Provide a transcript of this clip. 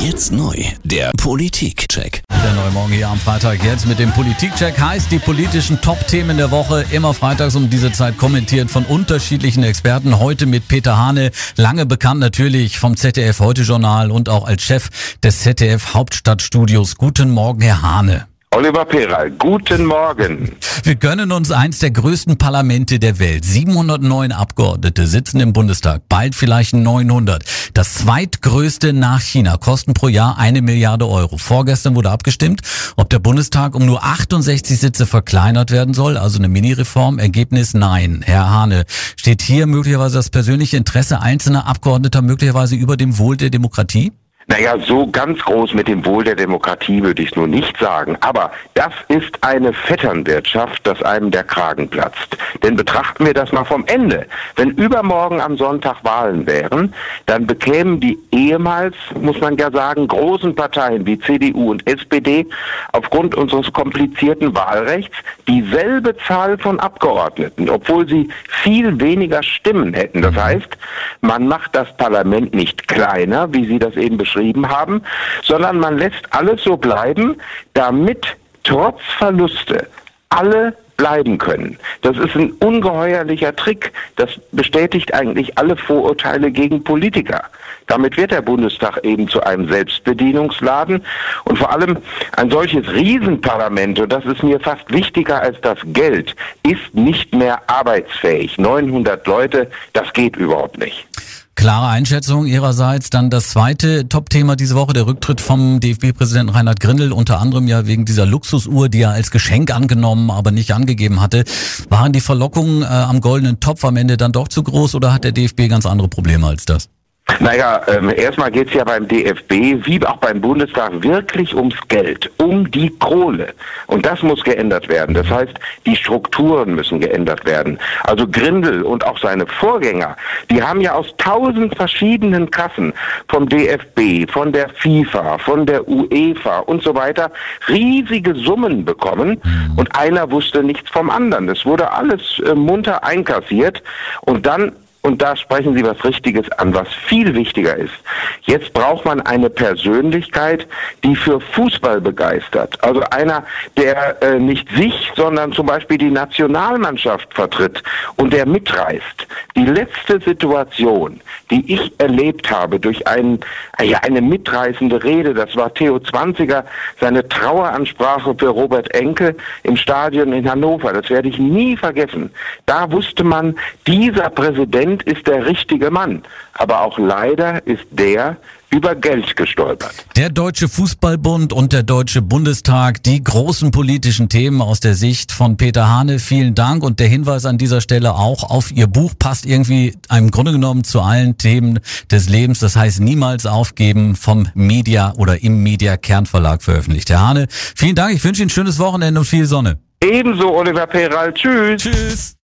Jetzt neu, der Politikcheck. Der neue Morgen hier am Freitag jetzt mit dem Politikcheck heißt die politischen Top-Themen der Woche. Immer freitags um diese Zeit kommentiert von unterschiedlichen Experten. Heute mit Peter Hane, lange bekannt natürlich vom ZDF Heute Journal und auch als Chef des ZDF Hauptstadtstudios. Guten Morgen, Herr Hane. Oliver Peral, guten Morgen. Wir gönnen uns eins der größten Parlamente der Welt. 709 Abgeordnete sitzen im Bundestag, bald vielleicht 900. Das zweitgrößte nach China, kosten pro Jahr eine Milliarde Euro. Vorgestern wurde abgestimmt, ob der Bundestag um nur 68 Sitze verkleinert werden soll, also eine Mini-Reform. Ergebnis nein. Herr Hane, steht hier möglicherweise das persönliche Interesse einzelner Abgeordneter möglicherweise über dem Wohl der Demokratie? Naja, so ganz groß mit dem Wohl der Demokratie würde ich es nur nicht sagen. Aber das ist eine Vetternwirtschaft, dass einem der Kragen platzt. Denn betrachten wir das mal vom Ende. Wenn übermorgen am Sonntag Wahlen wären, dann bekämen die ehemals, muss man ja sagen, großen Parteien wie CDU und SPD aufgrund unseres komplizierten Wahlrechts dieselbe Zahl von Abgeordneten, obwohl sie viel weniger Stimmen hätten. Das heißt, man macht das Parlament nicht kleiner, wie Sie das eben beschrieben beschrieben haben, sondern man lässt alles so bleiben, damit trotz Verluste alle bleiben können. Das ist ein ungeheuerlicher Trick. Das bestätigt eigentlich alle Vorurteile gegen Politiker. Damit wird der Bundestag eben zu einem Selbstbedienungsladen und vor allem ein solches Riesenparlament, und das ist mir fast wichtiger als das Geld, ist nicht mehr arbeitsfähig. 900 Leute, das geht überhaupt nicht. Klare Einschätzung Ihrerseits. Dann das zweite Top-Thema diese Woche, der Rücktritt vom DFB-Präsidenten Reinhard Grindel, unter anderem ja wegen dieser Luxusuhr, die er als Geschenk angenommen, aber nicht angegeben hatte. Waren die Verlockungen äh, am goldenen Topf am Ende dann doch zu groß oder hat der DFB ganz andere Probleme als das? Naja, ähm, erstmal geht es ja beim DFB wie auch beim Bundestag wirklich ums Geld, um die Kohle. Und das muss geändert werden. Das heißt, die Strukturen müssen geändert werden. Also Grindel und auch seine Vorgänger, die haben ja aus tausend verschiedenen Kassen vom DFB, von der FIFA, von der UEFA und so weiter riesige Summen bekommen und einer wusste nichts vom anderen. Es wurde alles äh, munter einkassiert und dann und da sprechen Sie was Richtiges an, was viel wichtiger ist. Jetzt braucht man eine Persönlichkeit, die für Fußball begeistert. Also einer, der äh, nicht sich, sondern zum Beispiel die Nationalmannschaft vertritt und der mitreißt. Die letzte Situation, die ich erlebt habe durch einen, ja, eine mitreißende Rede, das war Theo Zwanziger, seine Traueransprache für Robert Enke im Stadion in Hannover. Das werde ich nie vergessen. Da wusste man, dieser Präsident Präsident ist der richtige Mann. Aber auch leider ist der über Geld gestolpert. Der Deutsche Fußballbund und der Deutsche Bundestag, die großen politischen Themen aus der Sicht von Peter Hane. Vielen Dank und der Hinweis an dieser Stelle auch auf Ihr Buch passt irgendwie im Grunde genommen zu allen Themen des Lebens. Das heißt niemals aufgeben vom Media oder im Media Kernverlag veröffentlicht. Herr Hane, vielen Dank. Ich wünsche Ihnen ein schönes Wochenende und viel Sonne. Ebenso, Oliver Peral. Tschüss. Tschüss.